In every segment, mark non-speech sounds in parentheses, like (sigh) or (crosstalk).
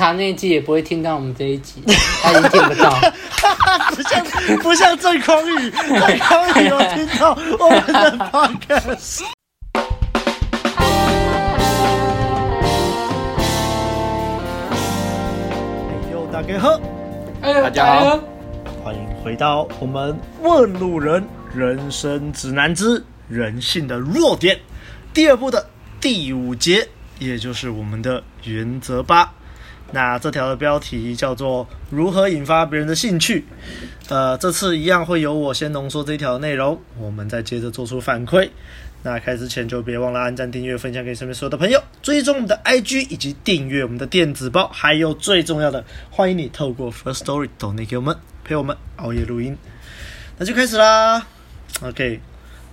卡内基也不会听到我们这一集，(laughs) 他一定听不到。(laughs) 不像不像郑匡宇，(laughs) 郑匡宇有听到我们的 podcast。呦，大家好，大家好，欢迎回到我们问路人人生指南之人性的弱点第二部的第五节。也就是我们的原则八，那这条的标题叫做如何引发别人的兴趣。呃，这次一样会由我先浓缩这一条内容，我们再接着做出反馈。那开始前就别忘了按赞、订阅、分享给身边所有的朋友，追踪我们的 IG 以及订阅我们的电子报，还有最重要的，欢迎你透过 Firstory donate 给我们，陪我们熬夜录音。那就开始啦，OK，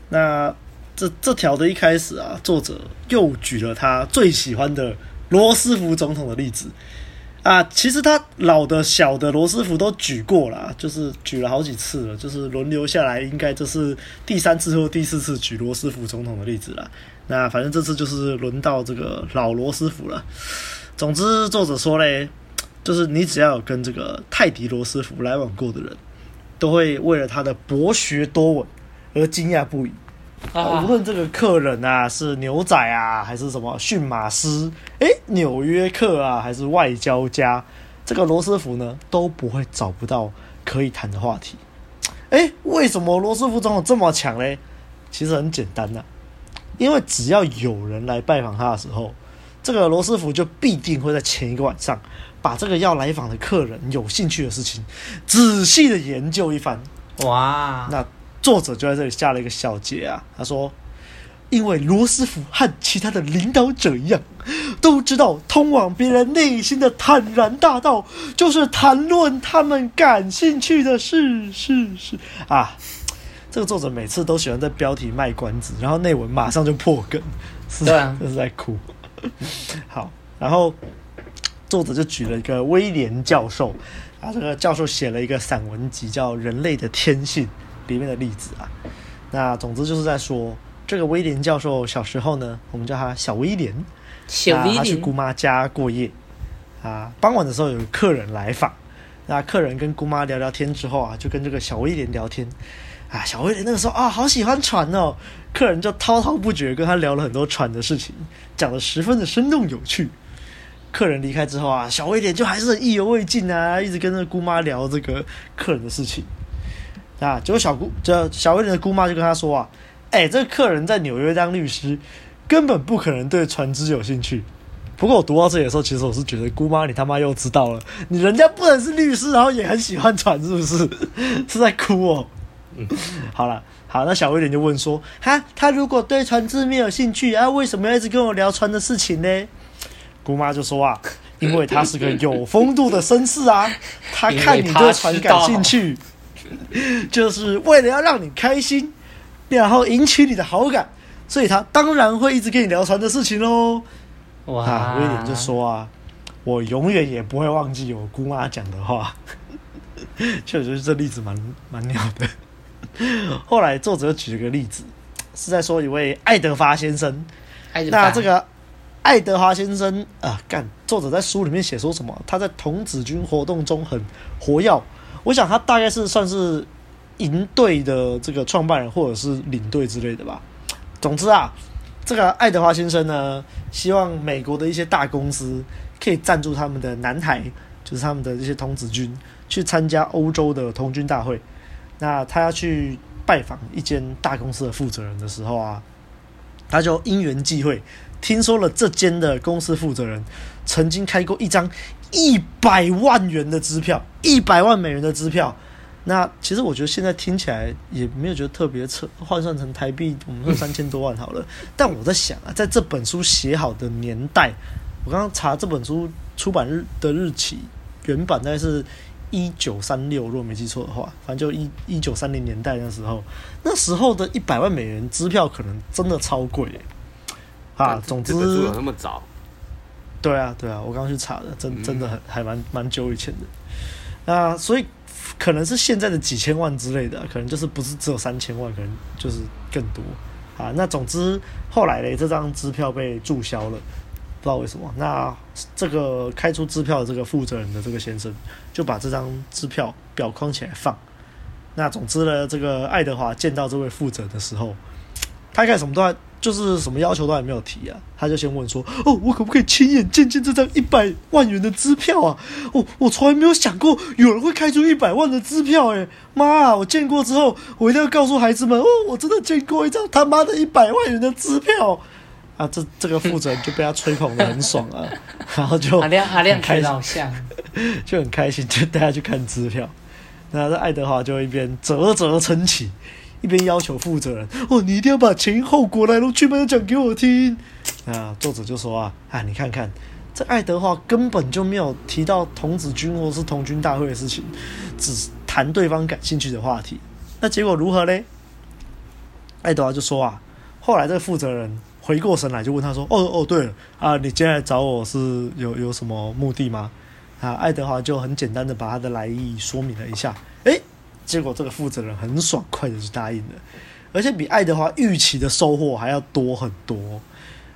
那。这这条的一开始啊，作者又举了他最喜欢的罗斯福总统的例子啊。其实他老的、小的罗斯福都举过了，就是举了好几次了，就是轮流下来，应该这是第三次或第四次举罗斯福总统的例子了。那反正这次就是轮到这个老罗斯福了。总之，作者说嘞，就是你只要有跟这个泰迪罗斯福来往过的人，都会为了他的博学多闻而惊讶不已。啊，无论这个客人啊是牛仔啊，还是什么驯马师，诶，纽约客啊，还是外交家，这个罗斯福呢都不会找不到可以谈的话题。诶，为什么罗斯福总统这么强嘞？其实很简单呐、啊，因为只要有人来拜访他的时候，这个罗斯福就必定会在前一个晚上把这个要来访的客人有兴趣的事情仔细的研究一番。哇，那。作者就在这里下了一个小结啊，他说：“因为罗斯福和其他的领导者一样，都知道通往别人内心的坦然大道，就是谈论他们感兴趣的事。是是啊，这个作者每次都喜欢在标题卖关子，然后内文马上就破梗，是这样，这 (laughs) 是在哭。好，然后作者就举了一个威廉教授啊，这个教授写了一个散文集，叫《人类的天性》。”里面的例子啊，那总之就是在说这个威廉教授小时候呢，我们叫他小威廉，小威廉，他去姑妈家过夜啊。傍晚的时候有客人来访，那客人跟姑妈聊聊天之后啊，就跟这个小威廉聊天啊。小威廉那个时候啊，好喜欢船哦，客人就滔滔不绝跟他聊了很多船的事情，讲得十分的生动有趣。客人离开之后啊，小威廉就还是很意犹未尽啊，一直跟那姑妈聊这个客人的事情。啊！结果小姑这小威廉的姑妈就跟他说啊：“哎、欸，这个客人在纽约当律师，根本不可能对船只有兴趣。”不过我读到这里的时候，其实我是觉得姑妈你他妈又知道了，你人家不能是律师，然后也很喜欢船，是不是？(laughs) 是在哭哦。嗯，好了，好，那小威廉就问说：“哈，他如果对船只没有兴趣，啊，为什么要一直跟我聊船的事情呢？”姑妈就说啊：“因为他是个有风度的绅士啊，(laughs) 他看你对船感兴趣。” (laughs) 就是为了要让你开心，然后引起你的好感，所以他当然会一直跟你聊船的事情喽。哇，威廉就说啊，我永远也不会忘记我姑妈讲的话。(laughs) 确实，这例子蛮蛮鸟的。后来作者举了个例子，是在说一位爱德华先生。那这个爱德华先生啊，干，作者在书里面写说什么？他在童子军活动中很活跃。我想他大概是算是营队的这个创办人，或者是领队之类的吧。总之啊，这个爱德华先生呢，希望美国的一些大公司可以赞助他们的男孩，就是他们的这些童子军，去参加欧洲的童军大会。那他要去拜访一间大公司的负责人的时候啊，他就因缘际会听说了这间的公司负责人曾经开过一张。一百万元的支票，一百万美元的支票，那其实我觉得现在听起来也没有觉得特别扯，换算成台币，我们说三千多万好了。(laughs) 但我在想啊，在这本书写好的年代，我刚刚查这本书出版日的日期，原版大概是一九三六，如果没记错的话，反正就一一九三零年代那时候，那时候的一百万美元支票可能真的超贵啊。总之，有那么早。对啊，对啊，我刚刚去查的，真真的很还蛮蛮久以前的，那所以可能是现在的几千万之类的，可能就是不是只有三千万，可能就是更多啊。那总之后来嘞，这张支票被注销了，不知道为什么。那这个开出支票的这个负责人的这个先生，就把这张支票裱框起来放。那总之呢，这个爱德华见到这位负责的时候，他一开始什么都还就是什么要求都还没有提啊，他就先问说：“哦，我可不可以亲眼见见这张一百万元的支票啊？哦，我从来没有想过有人会开出一百万的支票，诶，妈啊！我见过之后，我一定要告诉孩子们，哦，我真的见过一张他妈的一百万元的支票啊！这这个负责人就被他吹捧的很爽啊，(laughs) 然后就阿亮阿亮开老像，(laughs) 就很开心，就带他去看支票。那这爱德华就一边啧啧称奇。一边要求负责人哦，你一定要把前因后果来龙去脉讲给我听。啊，作者就说啊，啊，你看看这爱德华根本就没有提到童子军或是童军大会的事情，只谈对方感兴趣的话题。那结果如何嘞？爱德华就说啊，后来这个负责人回过神来就问他说，哦哦，对了啊，你今天来找我是有有什么目的吗？啊，爱德华就很简单的把他的来意说明了一下，诶。结果这个负责人很爽快的就答应了，而且比爱德华预期的收获还要多很多。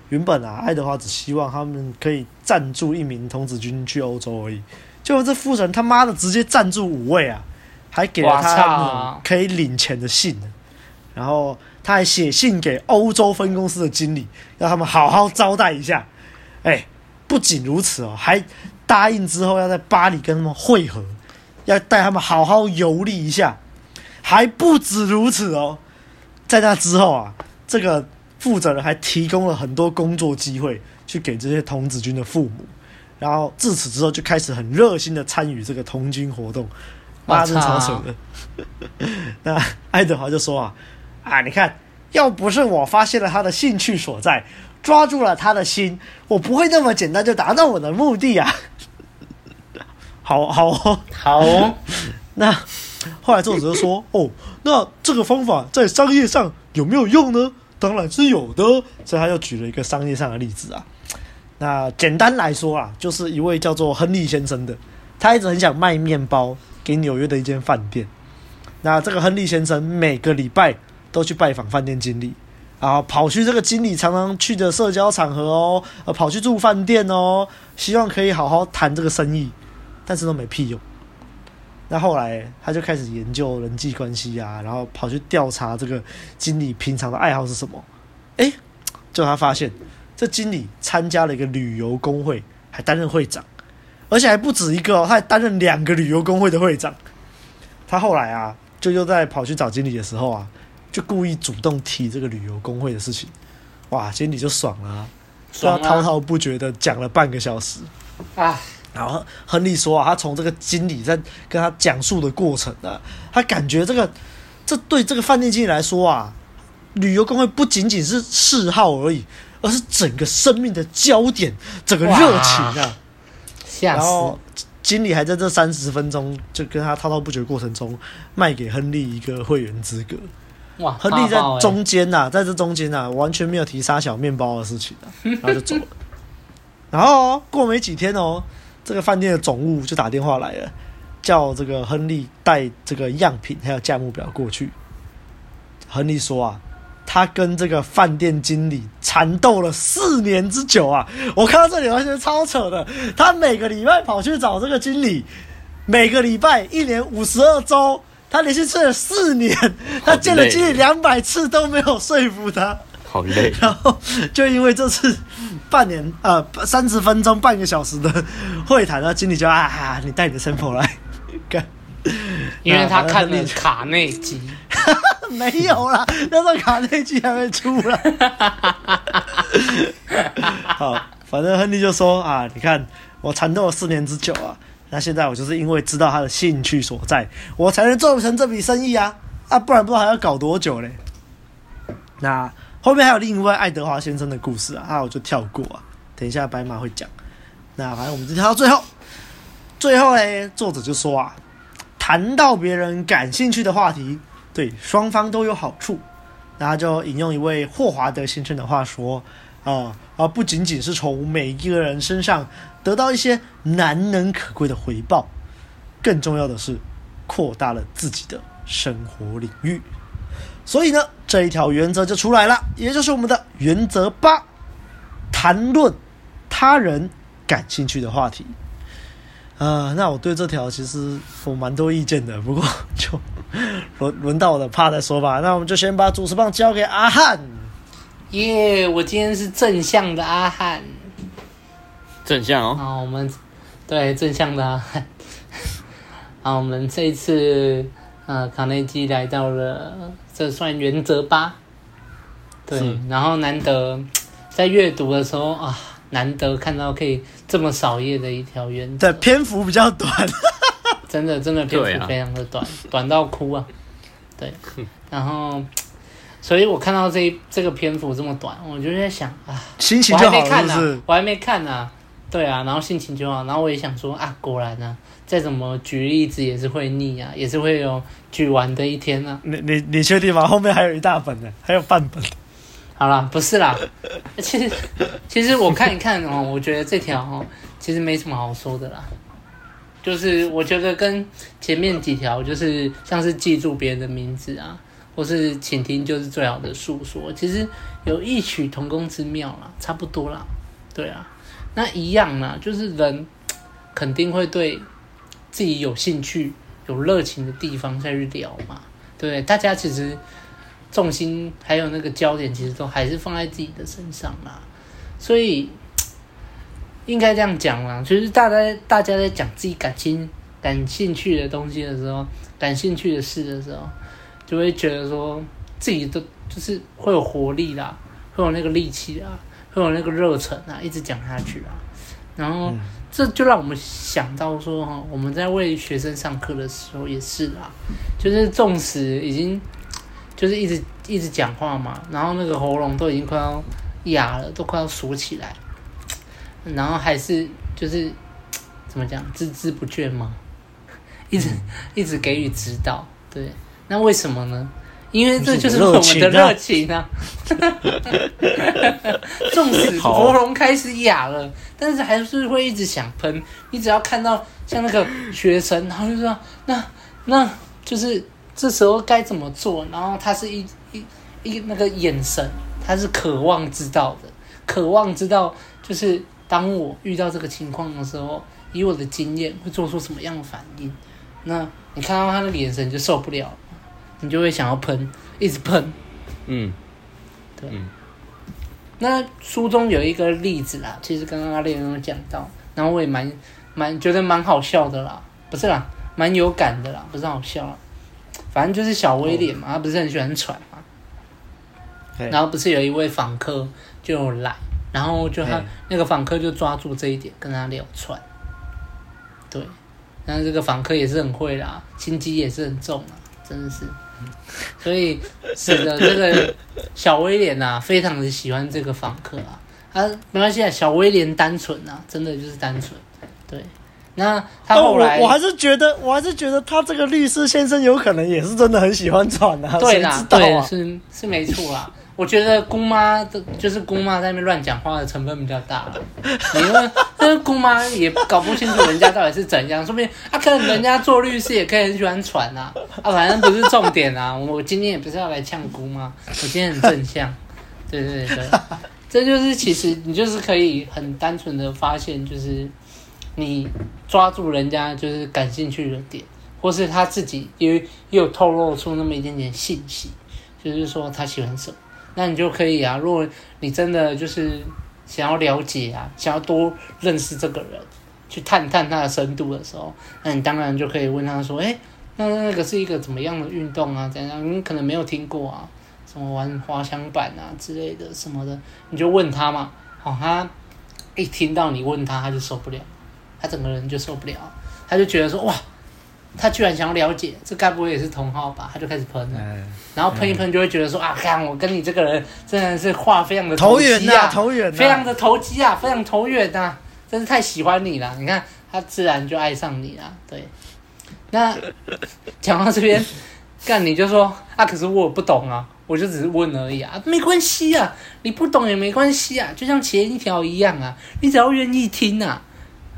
原本啊，爱德华只希望他们可以赞助一名童子军去欧洲而已，结果这负责人他妈的直接赞助五位啊，还给了他可以领钱的信，然后他还写信给欧洲分公司的经理，让他们好好招待一下。哎，不仅如此哦，还答应之后要在巴黎跟他们会合。要带他们好好游历一下，还不止如此哦，在那之后啊，这个负责人还提供了很多工作机会去给这些童子军的父母，然后自此之后就开始很热心的参与这个童军活动，妈真超扯的。(laughs) 那爱德华就说啊啊，你看，要不是我发现了他的兴趣所在，抓住了他的心，我不会那么简单就达到我的目的啊。好好哦，好哦。(laughs) 那后来作者就说：“哦，那这个方法在商业上有没有用呢？当然是有的。”所以他又举了一个商业上的例子啊。那简单来说啊，就是一位叫做亨利先生的，他一直很想卖面包给纽约的一间饭店。那这个亨利先生每个礼拜都去拜访饭店经理，然后跑去这个经理常常去的社交场合哦，呃，跑去住饭店哦，希望可以好好谈这个生意。但是都没屁用。那后来他就开始研究人际关系啊，然后跑去调查这个经理平常的爱好是什么。诶，就他发现这经理参加了一个旅游工会，还担任会长，而且还不止一个哦，他还担任两个旅游工会的会长。他后来啊，就又在跑去找经理的时候啊，就故意主动提这个旅游工会的事情。哇，经理就爽了啊，爽啊，滔滔不绝的讲了半个小时啊。然后亨利说啊，他从这个经理在跟他讲述的过程啊，他感觉这个这对这个饭店经理来说啊，旅游工会不仅仅是嗜好而已，而是整个生命的焦点，整个热情啊。然后经理还在这三十分钟就跟他滔滔不绝的过程中卖给亨利一个会员资格。哇！亨利在中间呐、啊，在这中间呐、啊，完全没有提沙小面包的事情啊，然后就走了。然后、哦、过没几天哦。这个饭店的总务就打电话来了，叫这个亨利带这个样品还有价目表过去。亨利说啊，他跟这个饭店经理缠斗了四年之久啊！我看到这里，我觉得超扯的。他每个礼拜跑去找这个经理，每个礼拜一年五十二周，他连续吃了四年，他见了经理两百次都没有说服他。好累，(laughs) 然后就因为这次半年呃三十分钟半个小时的会谈，然后经理就啊，你带你的 sample 来干，(laughs) 因为他看了卡内基，(laughs) 没有啦，那时候卡内基还没出来。好，反正亨利就说啊，你看我缠斗了四年之久啊，那现在我就是因为知道他的兴趣所在，我才能做成这笔生意啊啊，不然不知道还要搞多久嘞。那。后面还有另一位爱德华先生的故事啊，那我就跳过啊。等一下白马会讲。那反正我们就跳到最后。最后呢，作者就说啊，谈到别人感兴趣的话题，对双方都有好处。那他就引用一位霍华德先生的话说啊，而不仅仅是从每一个人身上得到一些难能可贵的回报，更重要的是扩大了自己的生活领域。所以呢，这一条原则就出来了，也就是我们的原则八：谈论他人感兴趣的话题。呃，那我对这条其实我蛮多意见的，不过就轮轮到我的 part 再说吧。那我们就先把主持棒交给阿汉。耶，yeah, 我今天是正向的阿汉。正向哦。好，我们对正向的阿汉。好，(laughs) 我们这一次呃，卡内基来到了，这算原则吧。对，然后难得 (tsk) 在阅读的时候啊。难得看到可以这么少页的一条原则，对，篇幅比较短，(laughs) 真的真的篇幅非常的短，啊、短到哭啊！对，(laughs) 然后，(tsk) 所以我看到这这个篇幅这么短，我就在想啊，心情就好了，我还没看呢、啊，是是我还没看呢、啊，对啊，然后心情就好，然后我也想说啊，果然啊，再怎么举例子也是会腻啊，也是会有举完的一天啊。你你你确定吗？后面还有一大本呢，还有半本。好啦，不是啦，其实其实我看一看哦，我觉得这条哦，其实没什么好说的啦。就是我觉得跟前面几条，就是像是记住别人的名字啊，或是倾听就是最好的诉说，其实有异曲同工之妙啦，差不多啦。对啊，那一样啦，就是人肯定会对自己有兴趣、有热情的地方再去聊嘛。对，大家其实。重心还有那个焦点，其实都还是放在自己的身上啦，所以应该这样讲啦。其实大家大家在讲自己感兴感兴趣的东西的时候，感兴趣的事的时候，就会觉得说自己都就是会有活力啦，会有那个力气啦，会有那个热忱啊，一直讲下去啊。然后这就让我们想到说哈，我们在为学生上课的时候也是啦，就是纵使已经。就是一直一直讲话嘛，然后那个喉咙都已经快要哑了，都快要锁起来，然后还是就是怎么讲，孜孜不倦吗？一直、一直给予指导，对，那为什么呢？因为这就是我们的热情啊！(laughs) 纵使喉咙开始哑了，但是还是会一直想喷。你只要看到像那个学生，然后就说那那就是。这时候该怎么做？然后他是一一一那个眼神，他是渴望知道的，渴望知道就是当我遇到这个情况的时候，以我的经验会做出什么样的反应。那你看到他的眼神就受不了，你就会想要喷，一直喷。嗯，对。嗯、那书中有一个例子啦，其实刚刚阿烈有讲到，然后我也蛮蛮觉得蛮好笑的啦，不是啦，蛮有感的啦，不是好笑啦。反正就是小威廉嘛，他不是很喜欢喘嘛，然后不是有一位访客就来，然后就他那个访客就抓住这一点跟他聊喘，对，但是这个访客也是很会啦，心机也是很重啊，真的是，所以使得这个小威廉呐非常的喜欢这个访客啊，啊没关系啊，小威廉单纯啊，真的就是单纯，对。那他后来，我我还是觉得，我还是觉得他这个律师先生有可能也是真的很喜欢船啊。对啦，对，是是没错啦。我觉得姑妈的，就是姑妈在那边乱讲话的成分比较大。因为这个姑妈也搞不清楚人家到底是怎样，说不定啊，可能人家做律师也可以很喜欢喘啊。啊，反正不是重点啊。我今天也不是要来呛姑妈，我今天很正向。对对对，这就是其实你就是可以很单纯的发现，就是。你抓住人家就是感兴趣的点，或是他自己因为又透露出那么一点点信息，就是说他喜欢什么，那你就可以啊。如果你真的就是想要了解啊，想要多认识这个人，去探探他的深度的时候，那你当然就可以问他说：“哎，那那个是一个怎么样的运动啊？怎样？你可能没有听过啊，什么玩滑翔板啊之类的什么的，你就问他嘛。好，他一听到你问他，他就受不了。”他整个人就受不了，他就觉得说哇，他居然想要了解，这该不会也是同号吧？他就开始喷了，嗯、然后喷一喷就会觉得说、嗯、啊，看我跟你这个人真的是话非常的投机啊，投缘、啊，非常的投机啊，非常投缘呐，真是太喜欢你了。你看他自然就爱上你了。对，那讲到这边，干你就说啊，可是我不懂啊，我就只是问而已啊，没关系啊，你不懂也没关系啊，就像前一条一样啊，你只要愿意听啊。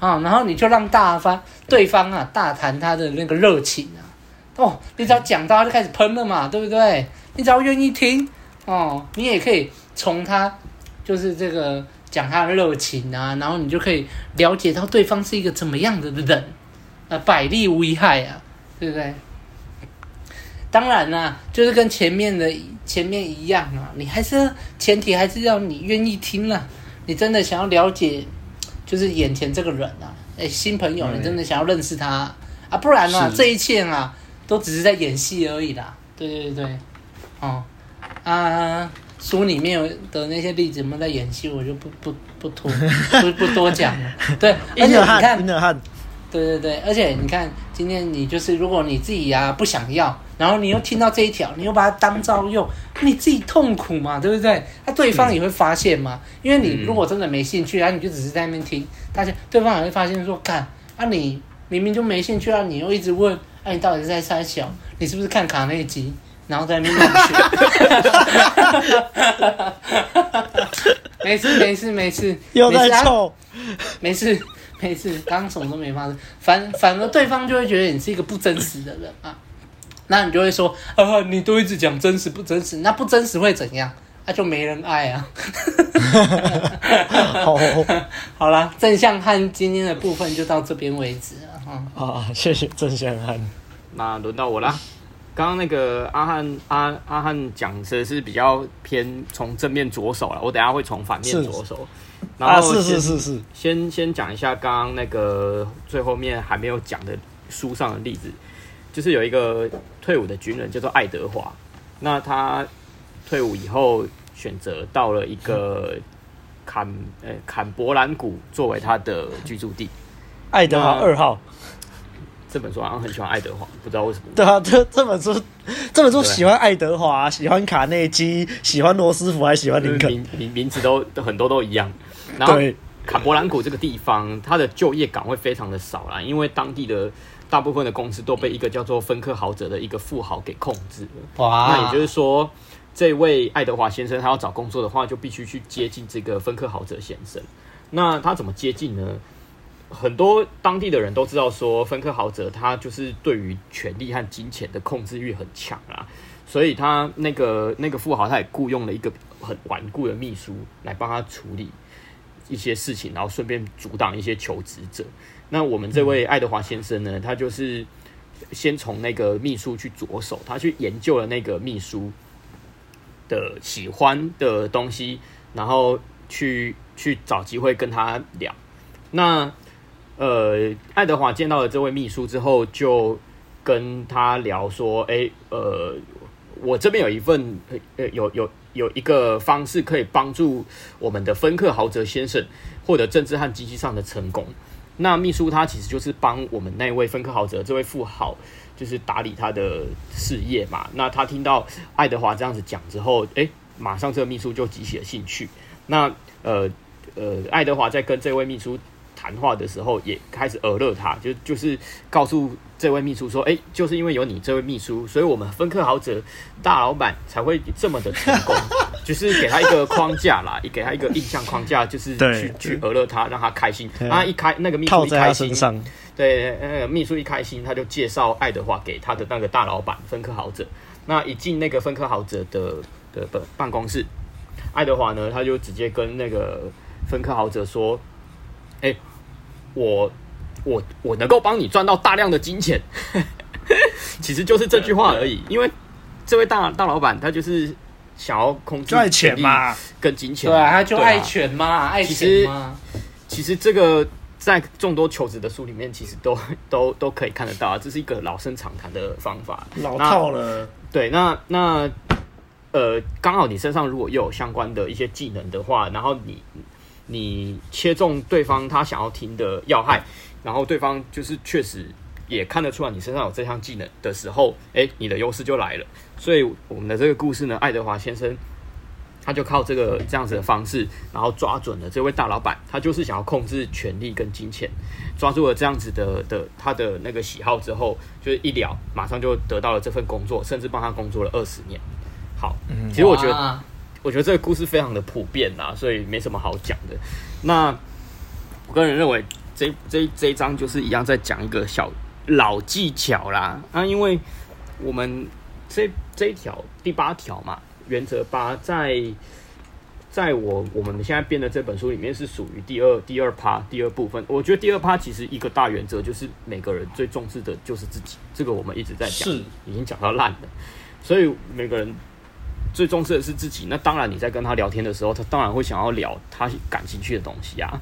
啊、然后你就让大方对方啊大谈他的那个热情啊，哦，你只要讲到他就开始喷了嘛，对不对？你只要愿意听哦，你也可以从他就是这个讲他的热情啊，然后你就可以了解到对方是一个怎么样的人，啊，百利无一害啊，对不对？当然啦、就是跟前面的前面一样啊，你还是前提还是要你愿意听啊，你真的想要了解，就是眼前这个人啊，哎，新朋友，你真的想要认识他啊，啊不然呢，这一切啊，都只是在演戏而已啦，对对对，哦，啊。书里面有的那些例子，我们在演戏，我就不不不多不不多讲了。(laughs) 对，而且你看，对对对，而且你看，今天你就是，如果你自己呀、啊、不想要，然后你又听到这一条，你又把它当招用，你自己痛苦嘛，对不对？那、啊、对方也会发现嘛，因为你如果真的没兴趣，然、啊、后你就只是在那边听，大家对方也会发现说，看啊，你明明就没兴趣啊，你又一直问，哎、啊，你到底是在猜小？你是不是看卡内基？然后在那边 (laughs) 没事没事没事，又在臭，没事没事，刚刚什么都没发生，反反而对方就会觉得你是一个不真实的人啊，那你就会说啊，你都一直讲真实不真实，那不真实会怎样？那、啊、就没人爱啊。(laughs) 好，好了，(laughs) 正向汉今天的部分就到这边为止了啊。啊，谢谢正向汉，那轮到我啦。刚刚那个阿汉阿阿汉讲的是比较偏从正面着手了，我等下会从反面着手。然后是是是是，先先讲一下刚刚那个最后面还没有讲的书上的例子，就是有一个退伍的军人叫做爱德华，那他退伍以后选择到了一个坎呃坎伯兰谷作为他的居住地，爱德华二号。这本书好像很喜欢爱德华，不知道为什么。对啊，这这本书，这本书喜欢爱德华，喜欢卡内基，喜欢罗斯福，还喜欢林肯，名名名字都很多都一样。然后，坎伯兰谷这个地方，它的就业岗位非常的少啦，因为当地的大部分的公司都被一个叫做芬克豪泽的一个富豪给控制了。哇！那也就是说，这位爱德华先生他要找工作的话，就必须去接近这个芬克豪泽先生。那他怎么接近呢？很多当地的人都知道，说芬克豪泽他就是对于权力和金钱的控制欲很强啊，所以他那个那个富豪他也雇佣了一个很顽固的秘书来帮他处理一些事情，然后顺便阻挡一些求职者。那我们这位爱德华先生呢，他就是先从那个秘书去着手，他去研究了那个秘书的喜欢的东西，然后去去找机会跟他聊。那呃，爱德华见到了这位秘书之后，就跟他聊说：“哎，呃，我这边有一份，呃，有有有一个方式可以帮助我们的芬克豪泽先生获得政治和经济上的成功。那秘书他其实就是帮我们那位芬克豪泽这位富豪，就是打理他的事业嘛。那他听到爱德华这样子讲之后，哎，马上这个秘书就激起了兴趣。那呃呃，爱德华在跟这位秘书。”谈话的时候也开始耳乐他，就就是告诉这位秘书说：“哎，就是因为有你这位秘书，所以我们芬克豪泽大老板才会这么的成功。就是给他一个框架啦，也 (laughs) 给他一个印象框架，就是去去讹乐他，让他开心。他一开那个秘书一开心，对，那个秘书一开心，他就介绍爱德华给他的那个大老板芬克豪泽。那一进那个芬克豪泽的的办办公室，爱德华呢，他就直接跟那个芬克豪泽说：哎。”我我我能够帮你赚到大量的金钱，(laughs) 其实就是这句话而已。因为这位大大老板他就是想要控制权力嘛，跟金钱，对啊，他就爱权嘛，爱钱嘛。其实这个在众多求职的书里面，其实都 (laughs) 都都可以看得到啊。这是一个老生常谈的方法，老套了。对，那那呃，刚好你身上如果又有相关的一些技能的话，然后你。你切中对方他想要听的要害，然后对方就是确实也看得出来你身上有这项技能的时候，诶，你的优势就来了。所以我们的这个故事呢，爱德华先生他就靠这个这样子的方式，然后抓准了这位大老板，他就是想要控制权力跟金钱，抓住了这样子的的他的那个喜好之后，就是一聊，马上就得到了这份工作，甚至帮他工作了二十年。好，其实我觉得。我觉得这个故事非常的普遍呐，所以没什么好讲的。那我个人认为这，这这这一章就是一样在讲一个小老技巧啦。啊，因为我们这这一条第八条嘛，原则八在在我我们现在编的这本书里面是属于第二第二趴第二部分。我觉得第二趴其实一个大原则就是每个人最重视的就是自己，这个我们一直在讲，是已经讲到烂了。所以每个人最重视的是自己。那当然你在跟他聊天的时候，他当然会想要聊他感兴趣的东西啊。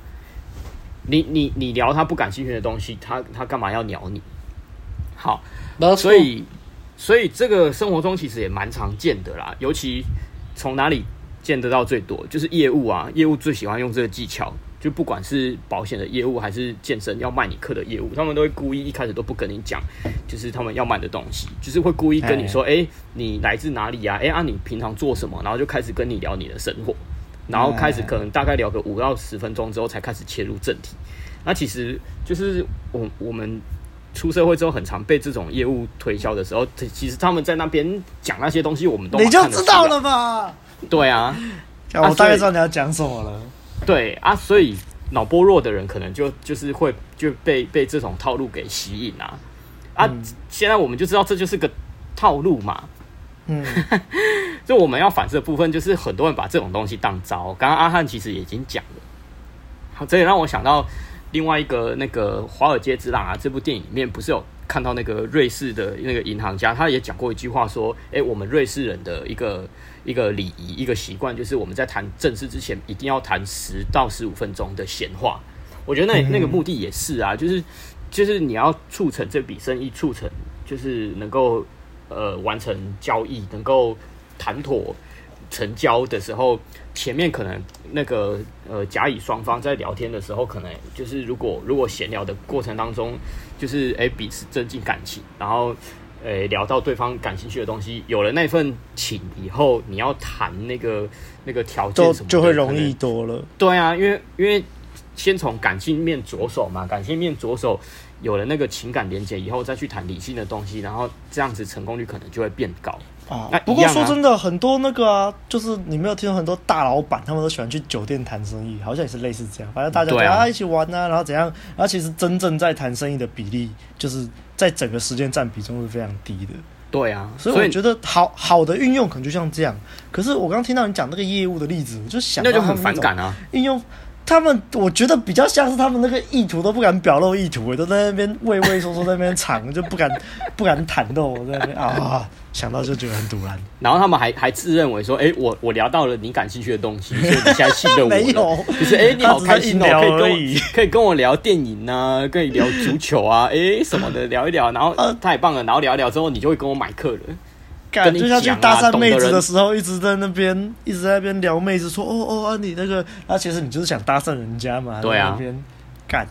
你你你聊他不感兴趣的东西，他他干嘛要鸟你？好，所以所以这个生活中其实也蛮常见的啦，尤其从哪里见得到最多，就是业务啊，业务最喜欢用这个技巧，就不管是保险的业务还是健身要卖你课的业务，他们都会故意一开始都不跟你讲，就是他们要卖的东西，就是会故意跟你说，哎、欸，你来自哪里呀？哎啊，你平常做什么？然后就开始跟你聊你的生活。然后开始可能大概聊个五到十分钟之后，才开始切入正题。那其实就是我我们出社会之后，很常被这种业务推销的时候，其实他们在那边讲那些东西，我们都你就知道了吧？对啊，我大概知道你要讲什么了。啊对啊，所以脑波弱的人可能就就是会就被被这种套路给吸引啊啊！嗯、现在我们就知道这就是个套路嘛。嗯，(laughs) 就我们要反思的部分，就是很多人把这种东西当招。刚刚阿汉其实也已经讲了，好，这也让我想到另外一个那个《华尔街之狼》啊，这部电影里面不是有看到那个瑞士的那个银行家，他也讲过一句话，说：“哎，我们瑞士人的一个一个礼仪、一个习惯，就是我们在谈正事之前，一定要谈十到十五分钟的闲话。”我觉得那那个目的也是啊，就是就是你要促成这笔生意，促成就是能够。呃，完成交易能够谈妥成交的时候，前面可能那个呃甲乙双方在聊天的时候，可能就是如果如果闲聊的过程当中，就是哎彼此增进感情，然后诶聊到对方感兴趣的东西，有了那份情以后，你要谈那个那个条件什么就会容易多了。对啊，因为因为先从感性面着手嘛，感性面着手。有了那个情感连接以后，再去谈理性的东西，然后这样子成功率可能就会变高啊。啊不过说真的，很多那个啊，就是你没有听到很多大老板他们都喜欢去酒店谈生意，好像也是类似这样。反正大家大家一起玩啊，然后怎样？然后其实真正在谈生意的比例，就是在整个时间占比中是非常低的。对啊，所以我觉得好好的运用可能就像这样。可是我刚刚听到你讲那个业务的例子，我就想到那就很反感啊，运用。他们我觉得比较像是他们那个意图都不敢表露意图，都在那边畏畏缩缩在那边藏，就不敢不敢袒露在那边啊，(laughs) 想到就觉得很突然。然后他们还还自认为说，哎、欸，我我聊到了你感兴趣的东西，所以你现在信任我了。(laughs) 没有，就是哎、欸，你好开心哦，可以跟我可以跟我聊电影啊，可以聊足球啊，哎、欸、什么的聊一聊，然后太棒了，然后聊一聊之后，你就会跟我买课了。感觉像去搭讪妹子的时候，一直在那边，一直在那边聊妹子，说哦哦啊，你那个，那其实你就是想搭讪人家嘛。对啊，那边干，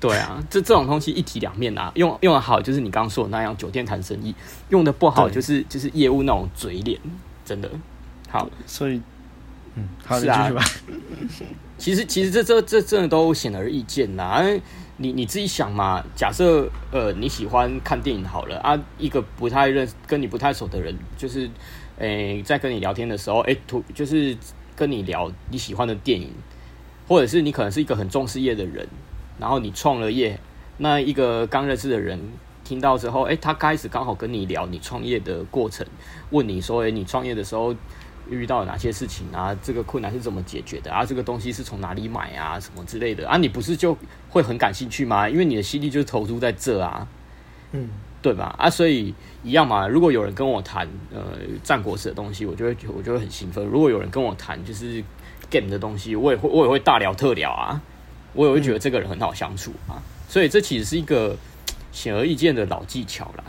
对啊，这这种东西一体两面啊，用用的好就是你刚刚说的那样，酒店谈生意；用的不好就是就是业务那种嘴脸，真的好。所以，嗯，好，是啊，继续吧。(laughs) 其实其实这这这真的都显而易见啦。你你自己想嘛，假设呃你喜欢看电影好了啊，一个不太认跟你不太熟的人，就是诶、在跟你聊天的时候，诶、欸，突就是跟你聊你喜欢的电影，或者是你可能是一个很重视业的人，然后你创了业，那一个刚认识的人听到之后，诶、他开始刚好跟你聊你创业的过程，问你说，诶、你创业的时候。遇到了哪些事情啊？这个困难是怎么解决的啊？这个东西是从哪里买啊？什么之类的啊？你不是就会很感兴趣吗？因为你的心力就是投入在这啊，嗯，对吧？啊，所以一样嘛。如果有人跟我谈呃战国史的东西，我就会我就会很兴奋。如果有人跟我谈就是 game 的东西，我也会我也会大聊特聊啊。我也会觉得这个人很好相处啊。所以这其实是一个显而易见的老技巧啦。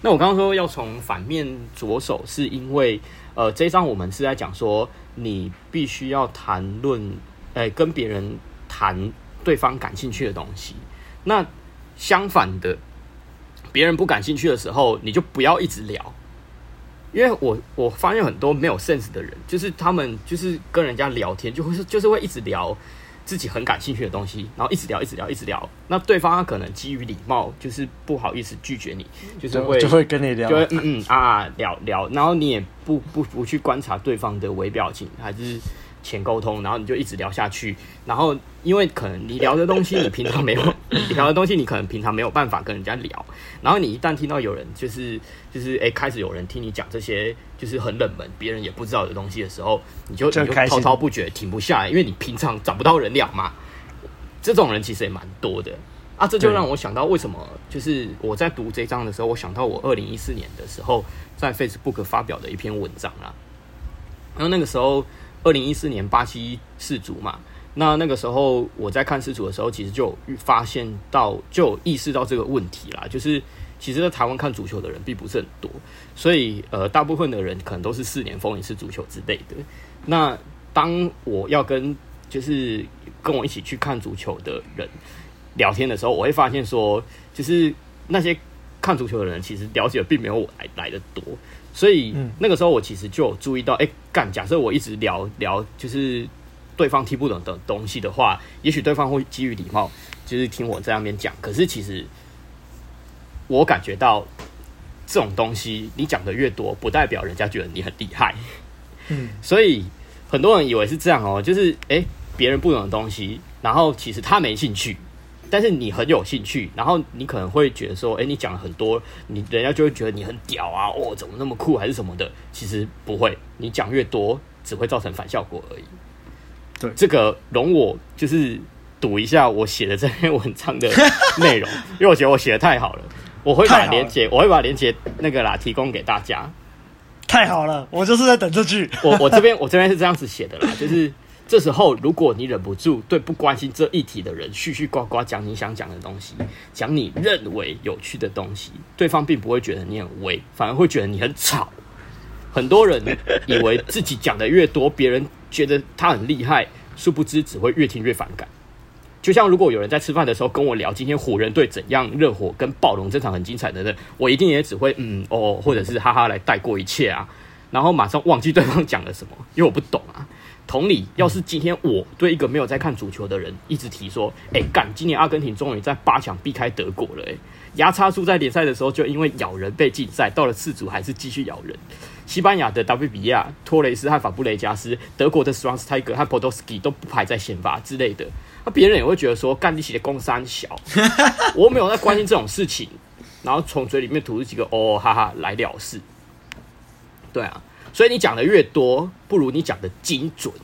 那我刚刚说要从反面着手，是因为。呃，这一章我们是在讲说，你必须要谈论，诶、欸，跟别人谈对方感兴趣的东西。那相反的，别人不感兴趣的时候，你就不要一直聊。因为我我发现很多没有 sense 的人，就是他们就是跟人家聊天，就会是就是会一直聊。自己很感兴趣的东西，然后一直聊，一直聊，一直聊。那对方他可能基于礼貌，就是不好意思拒绝你，就是会就会跟你聊，就会嗯嗯啊啊聊聊。然后你也不不不去观察对方的微表情，还是浅沟通，然后你就一直聊下去，然后因为可能你聊的东西你平常没有 (laughs) 聊的东西，你可能平常没有办法跟人家聊，然后你一旦听到有人就是就是哎、欸、开始有人听你讲这些就是很冷门别人也不知道的东西的时候，你就你就滔滔不绝停不下来，因为你平常找不到人聊嘛，这种人其实也蛮多的啊，这就让我想到为什么就是我在读这章的时候，我想到我二零一四年的时候在 Facebook 发表的一篇文章啦，然后那个时候。二零一四年巴西世足嘛，那那个时候我在看世足的时候，其实就发现到，就意识到这个问题啦。就是其实，在台湾看足球的人并不是很多，所以呃，大部分的人可能都是四年封一次足球之类的。那当我要跟就是跟我一起去看足球的人聊天的时候，我会发现说，就是那些看足球的人其实了解的并没有我来来的多。所以那个时候，我其实就有注意到，哎、欸，干，假设我一直聊聊，就是对方听不懂的东西的话，也许对方会基于礼貌，就是听我在那边讲。可是其实我感觉到，这种东西你讲的越多，不代表人家觉得你很厉害。嗯，所以很多人以为是这样哦，就是哎，别人不懂的东西，然后其实他没兴趣。但是你很有兴趣，然后你可能会觉得说，哎、欸，你讲了很多，你人家就会觉得你很屌啊，哦，怎么那么酷，还是什么的？其实不会，你讲越多，只会造成反效果而已。对，这个容我就是赌一下我写的这篇文章的内容，(laughs) 因为我觉得我写的太好了，我会把连接，我会把连接那个啦提供给大家。太好了，我就是在等这句。我我这边 (laughs) 我这边是这样子写的啦，就是。这时候，如果你忍不住对不关心这议题的人絮絮呱呱讲你想讲的东西，讲你认为有趣的东西，对方并不会觉得你很威，反而会觉得你很吵。很多人以为自己讲的越多，别人觉得他很厉害，殊不知只会越听越反感。就像如果有人在吃饭的时候跟我聊今天湖人队怎样热火跟暴龙这场很精彩的，我一定也只会嗯哦，或者是哈哈来带过一切啊，然后马上忘记对方讲了什么，因为我不懂啊。同理，要是今天我对一个没有在看足球的人一直提说，哎、干，今年阿根廷终于在八强避开德国了、欸，哎，牙差叔在联赛的时候就因为咬人被禁赛，到了次组还是继续咬人。西班牙的达比比亚、托雷斯和法布雷加斯，德国的斯旺斯泰格和波多斯基都不排在先发之类的，那别人也会觉得说，干，你写的公三小，我没有在关心这种事情，然后从嘴里面吐出几个哦哈哈来了事，对啊。所以你讲的越多，不如你讲的精准。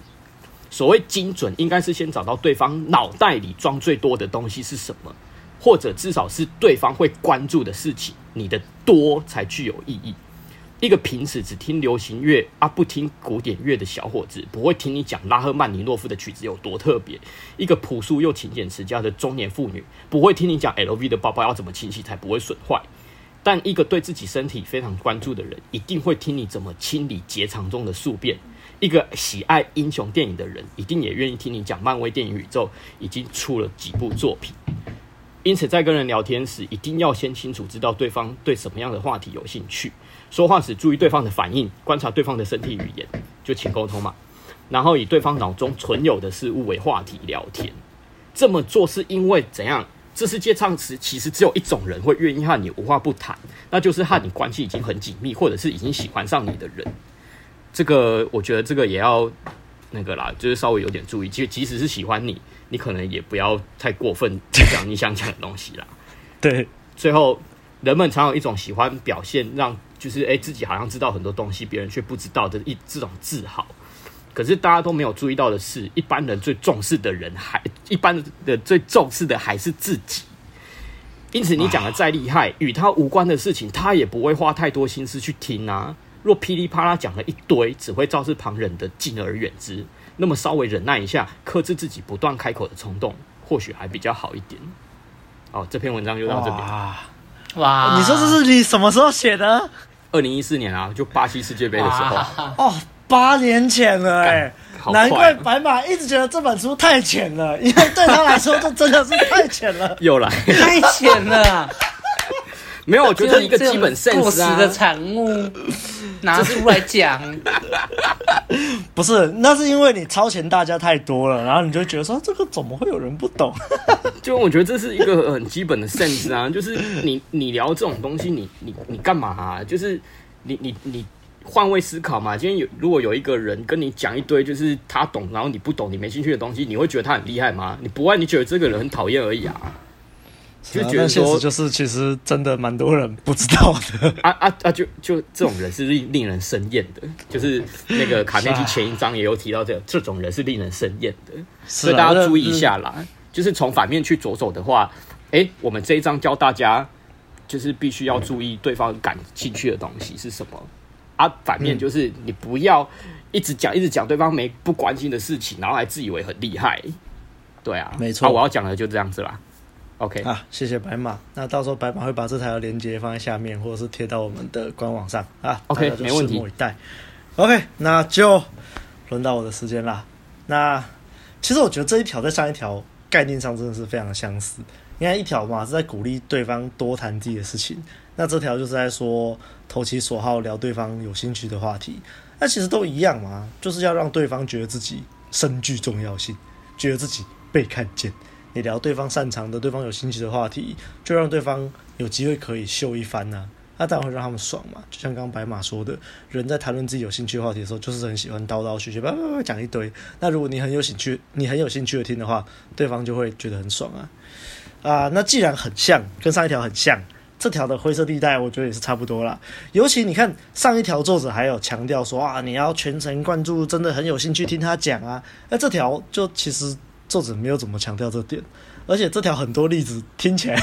所谓精准，应该是先找到对方脑袋里装最多的东西是什么，或者至少是对方会关注的事情。你的多才具有意义。一个平时只听流行乐啊，不听古典乐的小伙子，不会听你讲拉赫曼尼诺夫的曲子有多特别。一个朴素又勤俭持家的中年妇女，不会听你讲 LV 的包包要怎么清洗才不会损坏。但一个对自己身体非常关注的人，一定会听你怎么清理结肠中的宿便；一个喜爱英雄电影的人，一定也愿意听你讲漫威电影宇宙已经出了几部作品。因此，在跟人聊天时，一定要先清楚知道对方对什么样的话题有兴趣。说话时注意对方的反应，观察对方的身体语言，就请沟通嘛。然后以对方脑中存有的事物为话题聊天。这么做是因为怎样？这世界上其实只有一种人会愿意和你无话不谈，那就是和你关系已经很紧密，或者是已经喜欢上你的人。这个我觉得这个也要那个啦，就是稍微有点注意。即即使是喜欢你，你可能也不要太过分讲你想讲的东西啦。对，最后人们常有一种喜欢表现，让就是诶自己好像知道很多东西，别人却不知道的一这种自豪。可是大家都没有注意到的是，一般人最重视的人还一般的最重视的还是自己。因此，你讲的再厉害，与他无关的事情，他也不会花太多心思去听啊。若噼里啪啦讲了一堆，只会招致旁人的敬而远之。那么，稍微忍耐一下，克制自己不断开口的冲动，或许还比较好一点。哦，这篇文章就到这边。哇，哇，你说这是你什么时候写的？二零一四年啊，就巴西世界杯的时候。哦。八年前了哎、欸，难怪白马一直觉得这本书太浅了，因为对他来说这真的是太浅了。(laughs) 又来，太浅了。(laughs) 没有，我觉得一个基本 sense 过时的产物拿出来讲，不是，那是因为你超前大家太多了，然后你就觉得说这个怎么会有人不懂？(laughs) 就我觉得这是一个很基本的 sense 啊，就是你你聊这种东西，你你你干嘛啊？就是你你你。你换位思考嘛。今天有如果有一个人跟你讲一堆就是他懂，然后你不懂，你没兴趣的东西，你会觉得他很厉害吗？你不会，你觉得这个人很讨厌而已啊。就觉得说，就是其实真的蛮多人不知道的 (laughs) 啊啊啊！就就这种人是令令人生厌的，就是那个卡内基前一章也有提到这这种人是令人生厌的，所以大家注意一下啦。就是从反面去着手的话，哎，我们这一章教大家，就是必须要注意对方感兴趣的东西是什么啊。反面就是你不要一直讲一直讲对方没不关心的事情，然后还自以为很厉害。对啊，没错，我要讲的就这样子啦。OK 啊，谢谢白马。那到时候白马会把这台的链接放在下面，或者是贴到我们的官网上啊。OK，没问题。OK，那就轮到我的时间啦。那其实我觉得这一条在上一条概念上真的是非常相似。你看一条嘛是在鼓励对方多谈自己的事情，那这条就是在说投其所好，聊对方有兴趣的话题。那其实都一样嘛，就是要让对方觉得自己身具重要性，觉得自己被看见。你聊对方擅长的、对方有兴趣的话题，就让对方有机会可以秀一番呐、啊，那当然会让他们爽嘛。就像刚刚白马说的，人在谈论自己有兴趣的话题的时候，就是很喜欢叨叨絮絮，叭叭叭讲一堆。那如果你很有兴趣，你很有兴趣的听的话，对方就会觉得很爽啊。啊、那既然很像，跟上一条很像，这条的灰色地带，我觉得也是差不多啦。尤其你看上一条作者还有强调说啊，你要全神贯注，真的很有兴趣听他讲啊。那这条就其实。作者没有怎么强调这点，而且这条很多例子听起来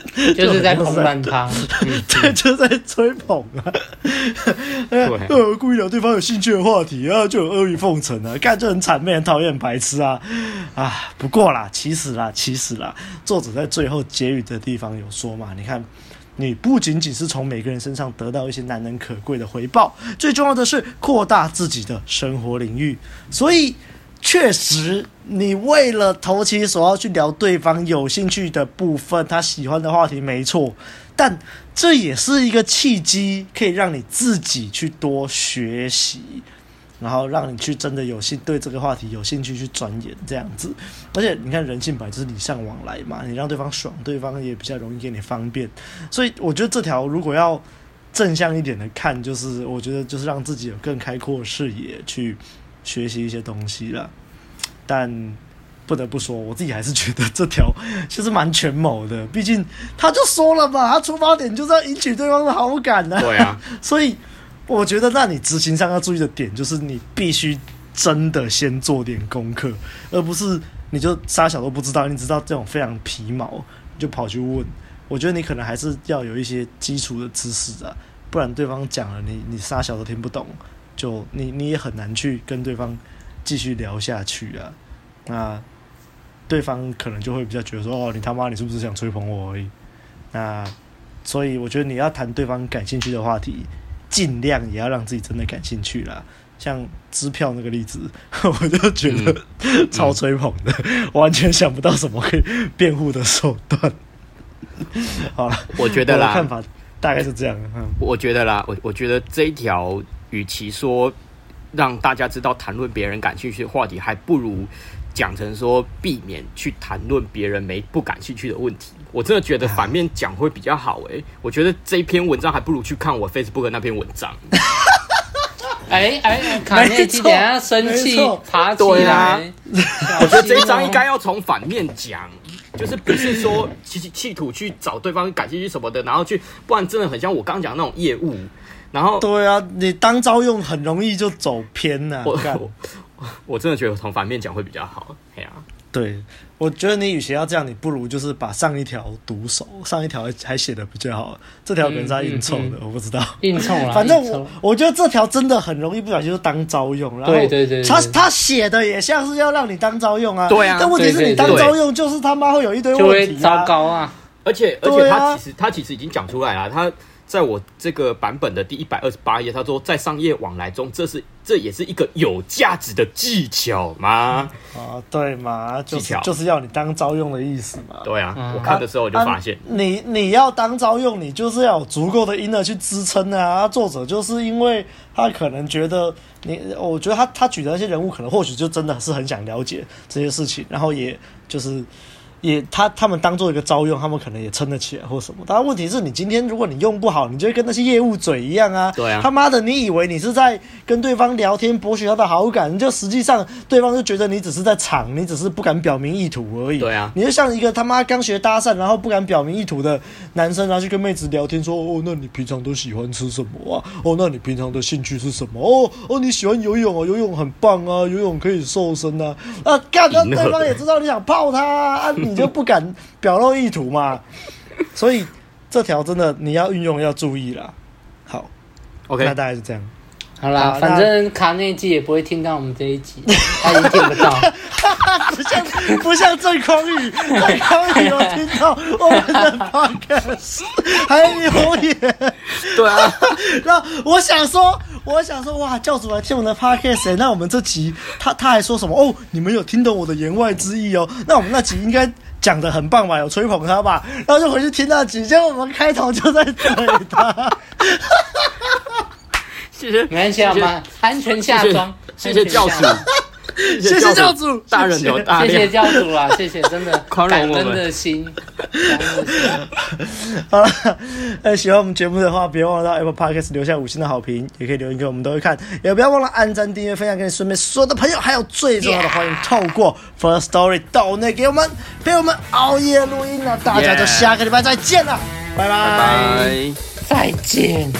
(laughs) 就是在捧他，(laughs) 对，就是在吹捧啊，(laughs) 对，呃，故意聊对方有兴趣的话题啊，就有阿谀奉承啊，干就很谄媚、很讨厌、白痴啊啊！不过啦，其实啦，其实啦，作者在最后结语的地方有说嘛，你看，你不仅仅是从每个人身上得到一些难能可贵的回报，最重要的是扩大自己的生活领域，所以。确实，你为了投其所好去聊对方有兴趣的部分，他喜欢的话题，没错。但这也是一个契机，可以让你自己去多学习，然后让你去真的有兴对这个话题有兴趣去钻研这样子。而且你看，人性本来就是礼尚往来嘛，你让对方爽，对方也比较容易给你方便。所以我觉得这条如果要正向一点的看，就是我觉得就是让自己有更开阔视野去。学习一些东西了，但不得不说，我自己还是觉得这条其实蛮权谋的。毕竟他就说了嘛，他出发点就是要引起对方的好感呢、啊。对啊，(laughs) 所以我觉得，那你执行上要注意的点，就是你必须真的先做点功课，而不是你就啥小都不知道，你知道这种非常皮毛，你就跑去问。我觉得你可能还是要有一些基础的知识啊，不然对方讲了你，你你啥小都听不懂。就你你也很难去跟对方继续聊下去啊，那对方可能就会比较觉得说哦，你他妈你是不是想吹捧我而已？那所以我觉得你要谈对方感兴趣的话题，尽量也要让自己真的感兴趣啦。像支票那个例子，(laughs) 我就觉得、嗯、超吹捧的，嗯、完全想不到什么可以辩护的手段。(laughs) 好了，我觉得啦，看法大概是这样。嗯，我觉得啦，我我觉得这一条。与其说让大家知道谈论别人感兴趣的话题，还不如讲成说避免去谈论别人没不感兴趣的问题。我真的觉得反面讲会比较好诶、欸，我觉得这一篇文章还不如去看我 Facebook 的那篇文章。哎哎，卡内基等下生气爬起来。啊、我觉得这一章应该要从反面讲，就是不是说企企图去找对方感兴趣什么的，然后去，不然真的很像我刚刚讲的那种业务。然后对啊，你当招用很容易就走偏了、啊。我我我真的觉得从反面讲会比较好。哎呀、啊，对，我觉得你与其要这样，你不如就是把上一条读熟，上一条还写的比较好。这条可能是他硬凑的，嗯嗯嗯、我不知道。硬凑了。反正我我觉得这条真的很容易不小心就当招用。然后对对对，他他写的也像是要让你当招用啊。对啊。但问题是你当招用，就是他妈会有一堆问题、啊、就会糟糕啊。而且而且他其实、啊、他其实已经讲出来了，他。在我这个版本的第一百二十八页，他说，在商业往来中，这是这也是一个有价值的技巧吗？啊、哦，对嘛，就是、技巧就是要你当招用的意思嘛。对啊，嗯、我看的时候我就发现，啊、你你要当招用，你就是要有足够的 inner 去支撑啊。作者就是因为他可能觉得你，我觉得他他举的那些人物，可能或许就真的是很想了解这些事情，然后也就是。也他他们当做一个招用，他们可能也撑得起来或什么。但问题是你今天如果你用不好，你就会跟那些业务嘴一样啊。对啊。他妈的，你以为你是在跟对方聊天博取他的好感，就实际上对方就觉得你只是在藏，你只是不敢表明意图而已。对啊。你就像一个他妈刚学搭讪，然后不敢表明意图的男生，然后去跟妹子聊天说：“哦，那你平常都喜欢吃什么啊？哦，那你平常的兴趣是什么？哦哦，你喜欢游泳哦，游泳很棒啊，游泳可以瘦身啊。啊，干，那对方也知道你想泡他啊，啊 (laughs) 你就不敢。”表露意图嘛，(laughs) 所以这条真的你要运用要注意啦。好，OK，那大概是这样。好啦，好，反正卡内基也不会听到我们这一集，他也听不到。(laughs) 不像不像郑匡宇，郑匡宇有听到我们的 podcast，还留言。(laughs) 对啊，那我想说，我想说，哇，教主来听我们的 podcast，那我们这集他他还说什么？哦，你们有听懂我的言外之意哦？那我们那集应该。讲的很棒吧，有吹捧他吧，然后就回去听那集，结果我们开头就在怼他。(laughs) 谢谢，没关系，我们安全下装。谢谢教主，谢谢教主，大人有大量。谢谢教主啊，谢谢，真的 (laughs) 宽容我们 (laughs) 的心。好了，呃，喜欢我们节目的话，别忘了到 Apple Podcast 留下五星的好评，也可以留言给我们，都会看。也不要忘了按赞、订阅、分享给你身边所有的朋友，还有最重要的，欢迎透过 First Story 抖内给我们陪我们熬夜录音了。大家就下个礼拜再见了，拜拜，拜拜，再见。